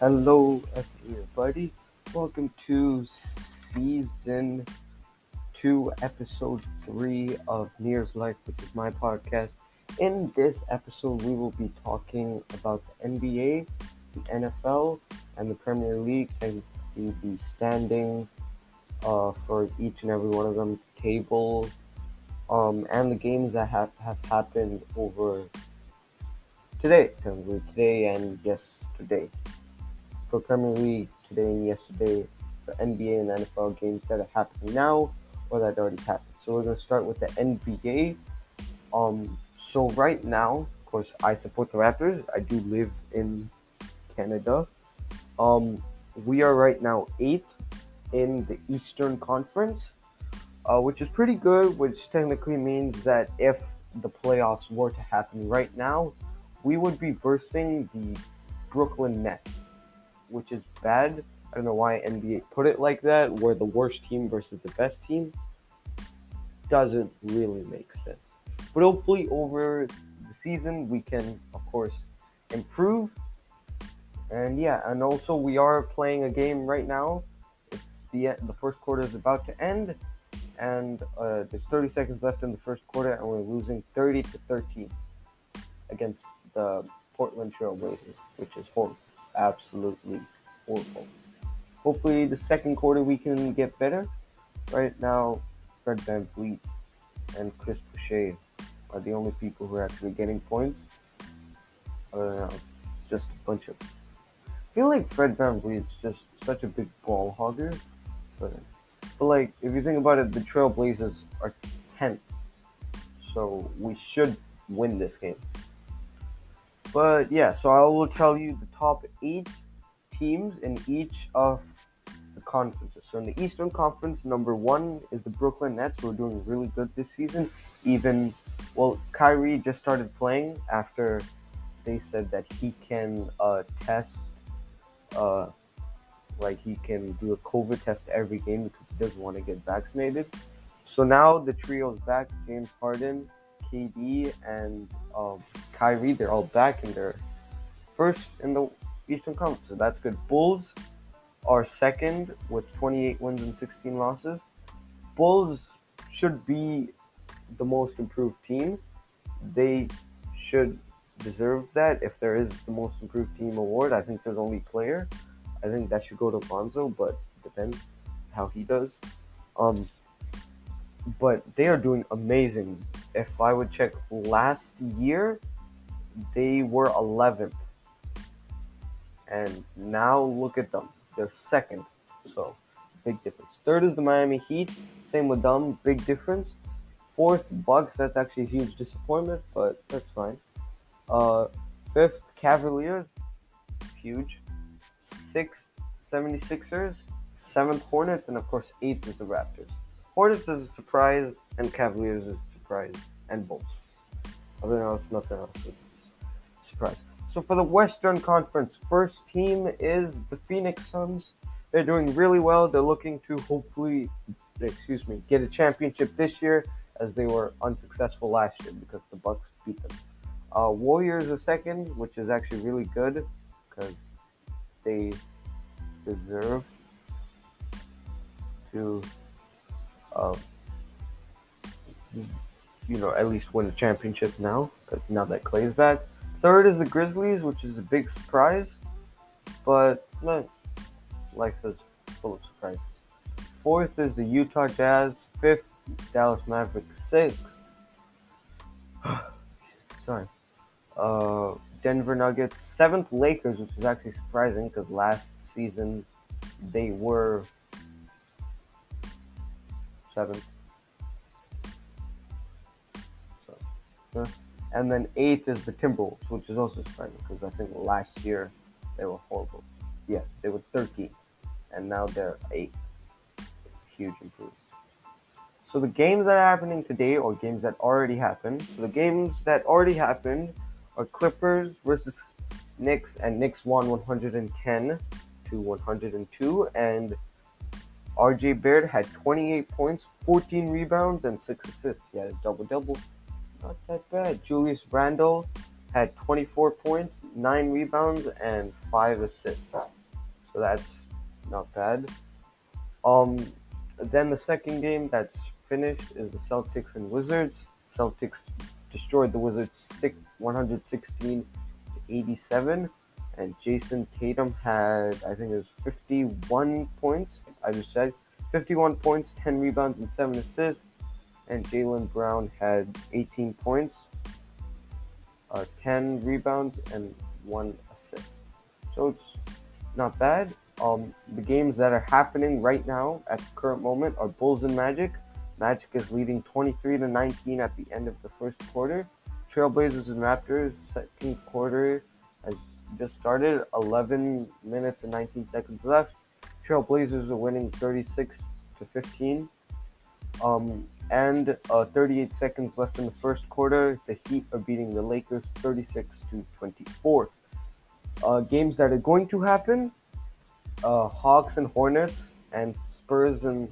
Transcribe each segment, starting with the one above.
Hello, everybody. Welcome to season two, episode three of Near's Life, which is my podcast. In this episode, we will be talking about the NBA, the NFL, and the Premier League, and the, standings uh, for each and every one of them, table, um, and the games that have, have happened over today, today and yesterday for Premier League today and yesterday, for NBA and NFL games that are happening now or that already happened. So we're gonna start with the NBA. Um, so right now, of course, I support the Raptors. I do live in Canada. Um, we are right now eighth in the Eastern Conference, uh, which is pretty good. Which technically means that if the playoffs were to happen right now, we would be versing the Brooklyn Nets which is bad. I don't know why NBA put it like that, where the worst team versus the best team doesn't really make sense. But hopefully, over the season, we can, of course, improve. And yeah, and also we are playing a game right now. It's the the first quarter is about to end, and uh, there's 30 seconds left in the first quarter, and we're losing 30 to 13 against the Portland Trail Blazers, which is horrible absolutely horrible. Hopefully, the second quarter we can get better. Right now, Fred VanVleet and Chris Boucher are the only people who are actually getting points. Uh, just a bunch of. I feel like Fred VanVleet is just such a big ball hogger. But, but like, if you think about it, the Trailblazers are 10th. So we should win this game. But yeah, so I will tell you the top eight teams in each of the conferences. So in the Eastern Conference, number one is the Brooklyn Nets, who are doing really good this season. Even well, Kyrie just started playing after they said that he can uh, test, uh, like he can do a COVID test every game because he doesn't want to get vaccinated. So now the trio is back: James Harden, KD and um, Kyrie, they're all back and they're first in the Eastern Conference, so that's good. Bulls are second with 28 wins and 16 losses. Bulls should be the most improved team. They should deserve that. If there is the most improved team award, I think there's only player. I think that should go to Lonzo, but it depends how he does. Um, but they are doing amazing if I would check last year, they were 11th. And now look at them. They're second. So, big difference. Third is the Miami Heat. Same with them. Big difference. Fourth, Bucks. That's actually a huge disappointment, but that's fine. Uh, fifth, Cavaliers. Huge. Sixth, 76ers. Seventh, Hornets. And of course, eighth is the Raptors. Hornets is a surprise, and Cavaliers is and Bulls. Other than that, nothing else is surprise. So for the Western Conference, first team is the Phoenix Suns. They're doing really well. They're looking to hopefully, excuse me, get a championship this year, as they were unsuccessful last year because the Bucks beat them. Uh, Warriors are second, which is actually really good because they deserve to uh, you know, at least win the championship now, because now that Klay's back. Third is the Grizzlies, which is a big surprise, but no, life is full of surprises. Fourth is the Utah Jazz. Fifth, Dallas Mavericks. Sixth, sorry, uh, Denver Nuggets. Seventh, Lakers, which is actually surprising because last season they were seventh. And then eighth is the Timberwolves, which is also surprising because I think last year they were horrible. Yeah, they were 13th, and now they're eighth. It's a huge improvement. So the games that are happening today, or games that already happened, so the games that already happened are Clippers versus Knicks, and Knicks won 110 to 102, and RJ Barrett had 28 points, 14 rebounds, and six assists. He had a double double not that bad. Julius Randle had 24 points, 9 rebounds, and 5 assists. So that's not bad. Um, then the second game that's finished is the Celtics and Wizards. Celtics destroyed the Wizards 116 to 87, and Jayson Tatum had I think it was 51 points. I just said 51 points, 10 rebounds, and 7 assists. And Jaylen Brown had 18 points, uh, 10 rebounds, and 1 assist. So it's not bad. Um, the games that are happening right now at the current moment are Bulls and Magic. Magic is leading 23 to 19 at the end of the first quarter. Trailblazers and Raptors second quarter has just started. 11 minutes and 19 seconds left. Trailblazers are winning 36 to 15. Um, and uh, 38 seconds left in the first quarter. The Heat are beating the Lakers 36 to 24. Uh, games that are going to happen uh, Hawks and Hornets and Spurs and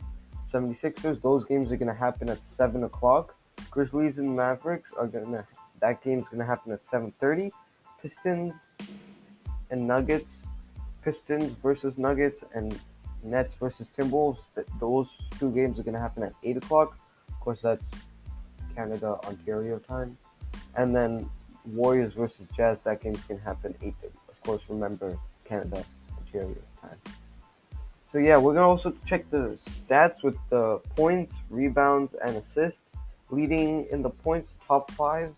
76ers. Those games are going to happen at 7 o'clock. Grizzlies and Mavericks are going to, that game's going to happen at 7.30. Pistons and Nuggets, Pistons versus Nuggets and Nets versus Timberwolves. Those two games are going to happen at 8 o'clock. Course, that's Canada, Ontario time. And then Warriors versus Jazz, that game's to happen 8.30. Of course, remember Canada, Ontario time. So yeah, we're gonna also check the stats with the points, rebounds, and assists. Leading in the points, top five,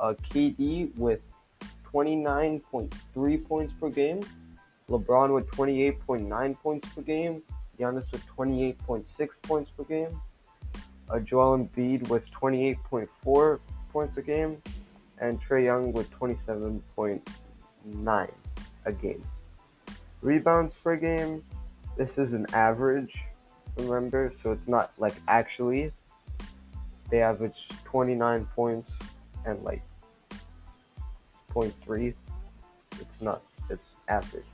uh, KD with 29.3 points per game, LeBron with 28.9 points per game, Giannis with 28.6 points per game, uh, Joel Embiid with 28.4 points a game, and Trae Young with 27.9 a game. Rebounds per game, this is an average, remember, so it's not like actually. They average 29 points and like 0.3. It's not, it's average.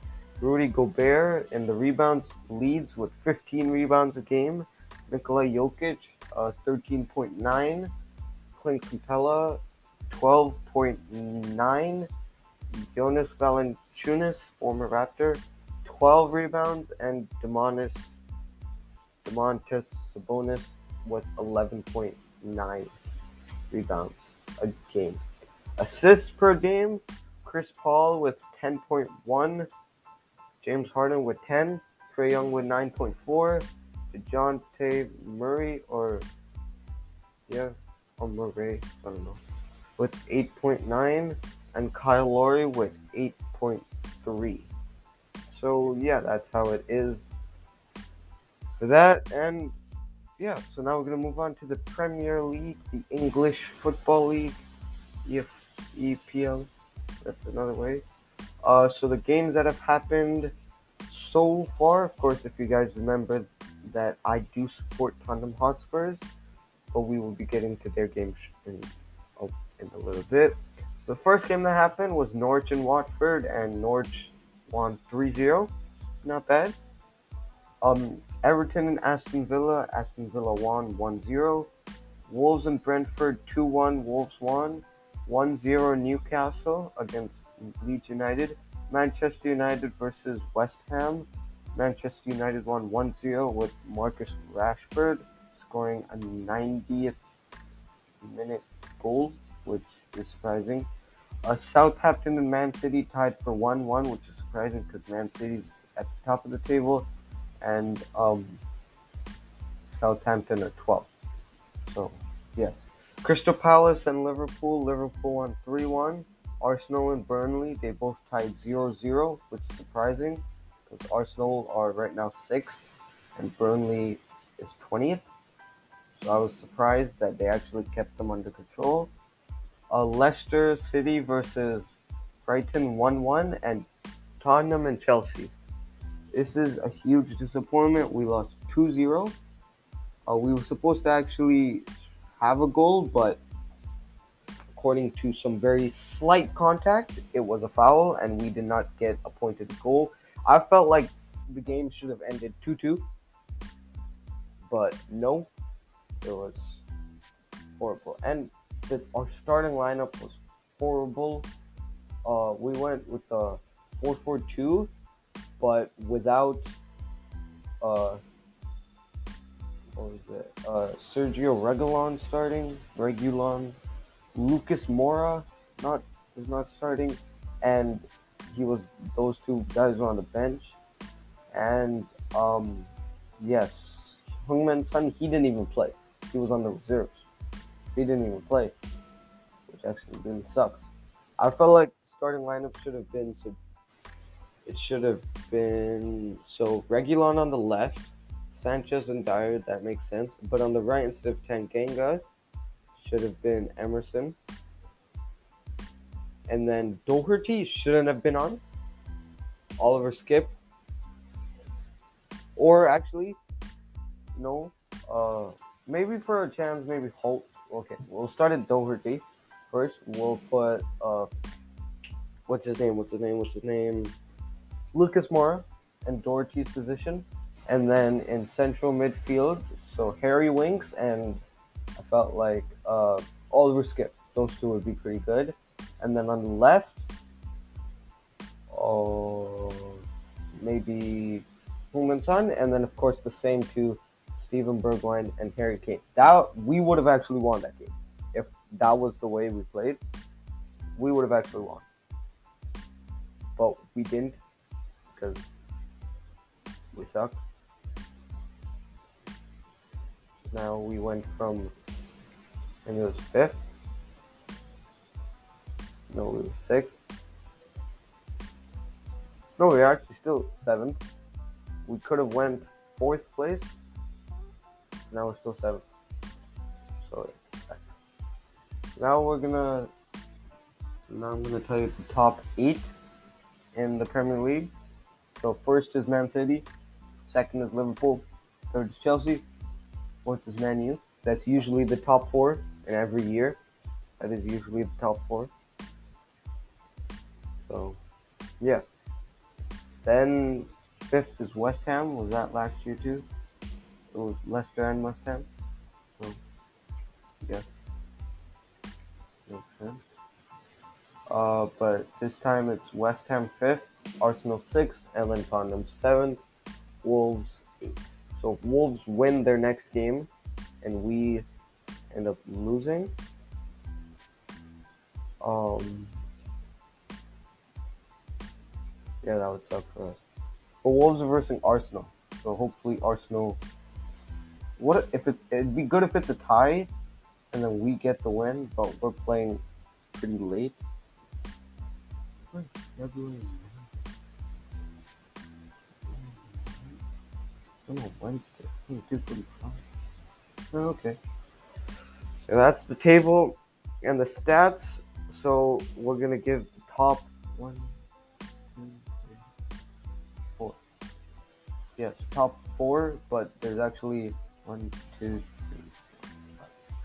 Rudy Gobert in the rebounds leads with 15 rebounds a game. Nikola Jokic, uh, 13.9. Clint Capela, 12.9. Jonas Valanciunas, former Raptor, 12 rebounds, and Demonis Demontis Sabonis with 11.9 rebounds a game. Assists per game, Chris Paul with 10.1, James Harden with 10, Trae Young with 9.4, DeJounte Murray or yeah, or Murray, I don't know, with 8.9, and Kyle Lowry with 8.3. So yeah, that's how it is for that. And yeah, so now we're gonna move on to the Premier League, the English Football League, EF, EPL. That's another way. Uh, so the games that have happened so far, of course, if you guys remember that I do support Tottenham Hotspurs, but we will be getting to their games in, oh, in a little bit. So the first game that happened was Norwich and Watford, and Norwich won 3-0. Not bad. Um, Everton and Aston Villa. Aston Villa won 1-0. Wolves and Brentford 2-1. Wolves won. 1-0 Newcastle against Leeds United. Manchester United versus West Ham. Manchester United won 1-0 with Marcus Rashford scoring a 90th minute goal, which is surprising. Uh, Southampton and Man City tied for 1 1, which is surprising because Man City's at the top of the table and um, Southampton are 12. So, yeah. Crystal Palace and Liverpool. Liverpool won 3 1. Arsenal and Burnley, they both tied 0 0, which is surprising because Arsenal are right now 6th and Burnley is 20th. So I was surprised that they actually kept them under control uh, Leicester City versus Brighton 1 1, and Tottenham and Chelsea. This is a huge disappointment. We lost 2 0. Uh, we were supposed to actually have a goal, but according to some very slight contact, it was a foul, and we did not get a pointed goal. I felt like the game should have ended 2 2, but no, it was horrible. And that our starting lineup was horrible. uh, we went with the 4-4-2, but without uh, what was it? Uh, Sergio Regulon starting, Regulon, Lucas Moura not is not starting, and he was those two guys were on the bench, and um, yes, Heung-min Son he didn't even play. He was on the reserves. He didn't even play, which actually really sucks. I felt like starting lineup should have been so. It should have been so Regulon on the left, Sanchez and Dier. That makes sense. But on the right, instead of Tanganga, should have been Emerson. And then Doherty shouldn't have been on. Oliver Skipp. Or actually, no. Uh, maybe for a chance, maybe Holt. Okay, we'll start at Doherty first. We'll put uh, what's his name? What's his name? What's his name? Lucas Moura and Doherty's position, and then in central midfield, so Harry Winks and I felt like uh, Oliver Skipp. Those two would be pretty good. And then on the left, oh, maybe Son, and then of course the same to Steven Bergwijn and Harry Kane. That we would have actually won that game if that was the way we played. We would have actually won, but we didn't because we suck. Now we went from, and it was fifth no, we were sixth. No, we are actually still seventh. We could have went fourth place. Now we're still seventh. So now we're gonna. Now I'm gonna tell you the top eight in the Premier League. So first is Man City, second is Liverpool, third is Chelsea, fourth is Man U. That's usually the top four in every year. That is usually the top four. So, yeah. Then fifth is West Ham. Was that last year too? It was Leicester and West Ham. So, yeah, makes sense. Uh, but this time it's West Ham fifth, Arsenal sixth, and then Tottenham seventh, Wolves eighth. So if Wolves win their next game, and we end up losing, um, Yeah, that would suck for us. But Wolves are versus Arsenal, so hopefully Arsenal. What if it? It'd be good if it's a tie, and then we get the win. But we're playing pretty late. Wednesday. Hmm, two forty-five. Oh, okay. That's the table and the stats. So we're gonna give the top one. Yes, top four, but there's actually one, two, three, five,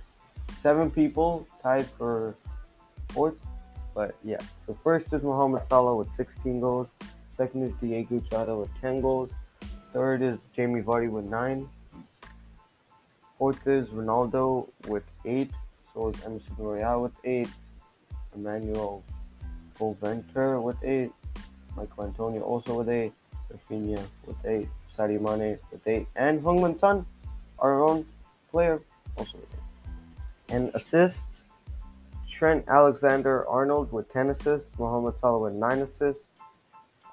seven people tied for fourth. But yeah, so first is Mohamed Salah with 16 goals. Second is Diogo Jota with 10 goals. Third is Jamie Vardy with 9. Fourth is Ronaldo with 8. So is Emerson Royal with 8. Emmanuel Boaventer with 8. Michael Antonio also with 8. Raphinha with 8. Sadio Mane with 8, and Heung-min Son, our own player, also with 8. And assists, Trent Alexander-Arnold with 10 assists, Mohamed Salah with 9 assists,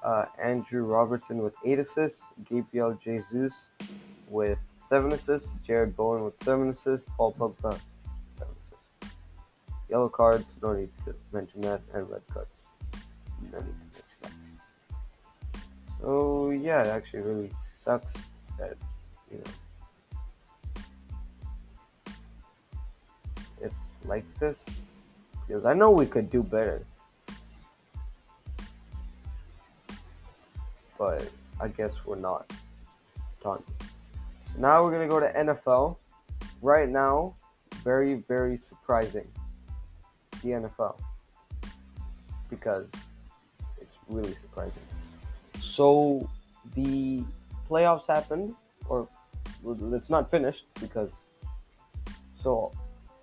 uh, Andrew Robertson with 8 assists, Gabriel Jesus with 7 assists, Jarrod Bowen with 7 assists, Paul Pogba 7 assists. Yellow cards, no need to mention that, and red cards. No need to mention that. So yeah, it actually really sucks that you know it's like this because I know we could do better, but I guess we're not done. Now we're gonna go to NFL. Right now, very very surprising. The NFL because it's really surprising. So the playoffs happened, or it's not finished because. So,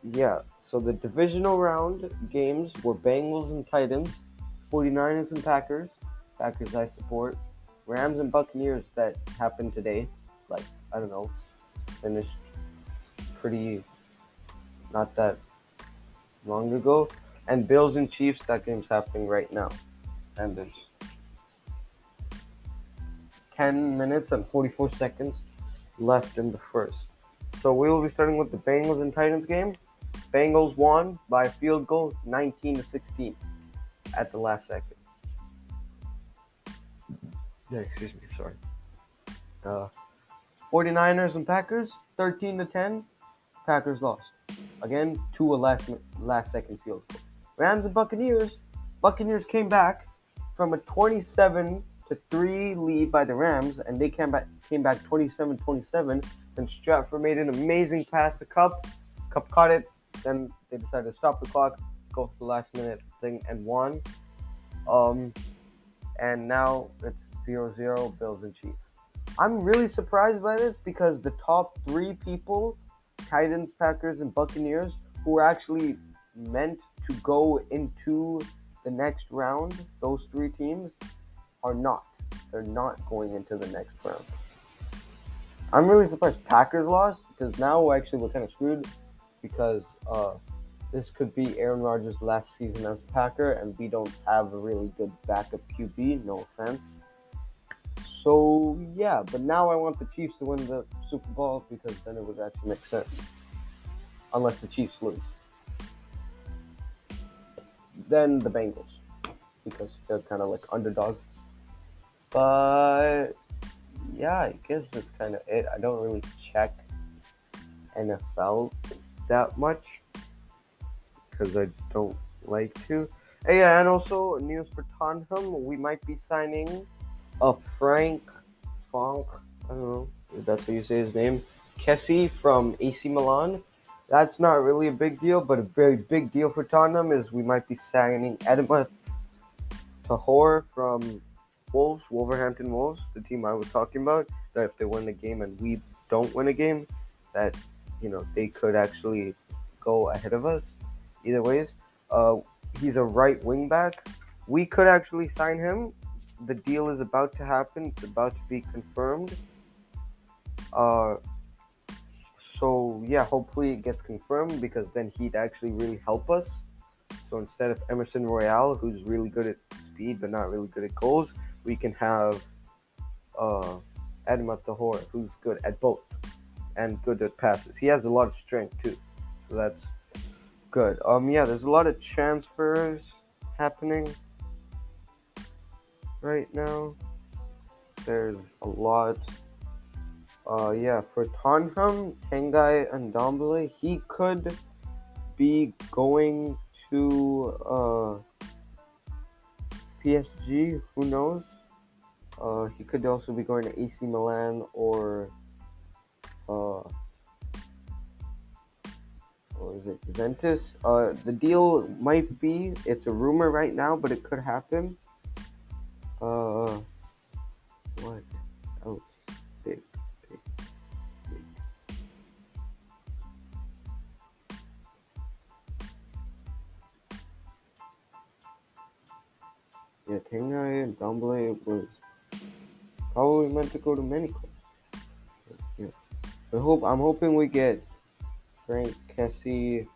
yeah. So the divisional round games were Bengals and Titans. 49ers and Packers. Packers I support. Rams and Buccaneers that happened today. Like, I don't know, finished pretty not that long ago. And Bills and Chiefs, that game's happening right now. And there's 10 minutes and 44 seconds left in the first. So we will be starting with the Bengals and Titans game. Bengals won by field goal 19 to 16 at the last second. Yeah, excuse me, sorry. Uh, 49ers and Packers 13 to 10. Packers lost. Again, to a last last second field goal. Rams and Buccaneers. Buccaneers came back from a 27 to 3 lead by the Rams, and they came back came back 27-27. Then Stafford made an amazing pass to Kupp. Kupp caught it. Then they decided to stop the clock, go for the last minute thing, and won. Um, and now it's 0-0 Bills and Chiefs. I'm really surprised by this because the top three people, Titans, Packers, and Buccaneers, who were actually meant to go into the next round, those three teams are not. They're not going into the next round. I'm really surprised Packers lost because now actually we're kind of screwed because uh, this could be Aaron Rodgers' last season as a Packer, and we don't have a really good backup QB. No offense. So yeah, but now I want the Chiefs to win the Super Bowl because then it would actually make sense. Unless the Chiefs lose Then the Bengals because they're kind of like underdogs. But yeah, I guess that's kind of it. I don't really check NFL that much because I just don't like to. Hey, yeah, and also news for Tottenham, we might be signing a Frank Funk. I don't know if that's how you say his name. Kessie from AC Milan that's not really a big deal, but a very big deal for Tottenham is we might be signing Adama Tahor from Wolves, Wolverhampton Wolves, the team I was talking about. That if they win the game and we don't win a game, that you know they could actually go ahead of us. Either ways, uh, he's a right wing back. We could actually sign him. The deal is about to happen. It's about to be confirmed. Uh, so yeah, hopefully it gets confirmed because then he'd actually really help us. So instead of Emerson Royal, who's really good at speed but not really good at goals, we can have uh, Adama Traore, who's good at both and good at passes. He has a lot of strength too, so that's good. Um, yeah, there's a lot of transfers happening right now. There's a lot uh, yeah, for Tottenham, and Ndombele, he could be going to uh, PSG. Who knows? Uh, he could also be going to AC Milan or uh, or is it Juventus? Uh, the deal might be it's a rumor right now, but it could happen. Uh, what else? Big. Yeah, Tanguy and Ndombele was probably meant to go to many clubs. Yeah. I hope I'm hoping we get Franck Kessie.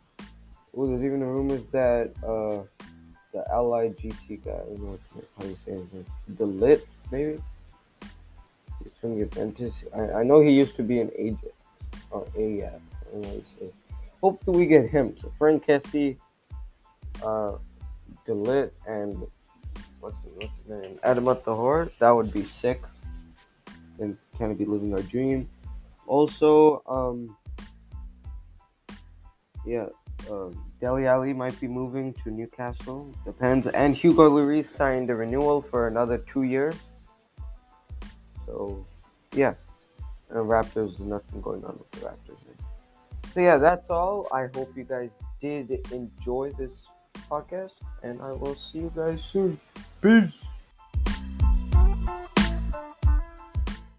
Oh, there's even rumors that uh, the LIGT guy, I don't know how you say his name, the Lit maybe. He's from Juventus. I, I know he used to be an agent. Oh, AF. How. Hopefully we get him. So Franck Kessie, uh, Delit, and what's his, what's his name? Adama Traore. That would be sick. And kind of be living our dream. Also, um, yeah, um, Dele Alli might be moving to Newcastle. Depends. And Hugo Lloris signed a renewal for another two years. So, yeah. And Raptors, nothing going on with the Raptors. So, yeah, that's all. I hope you guys did enjoy this podcast. And I will see you guys soon. Peace.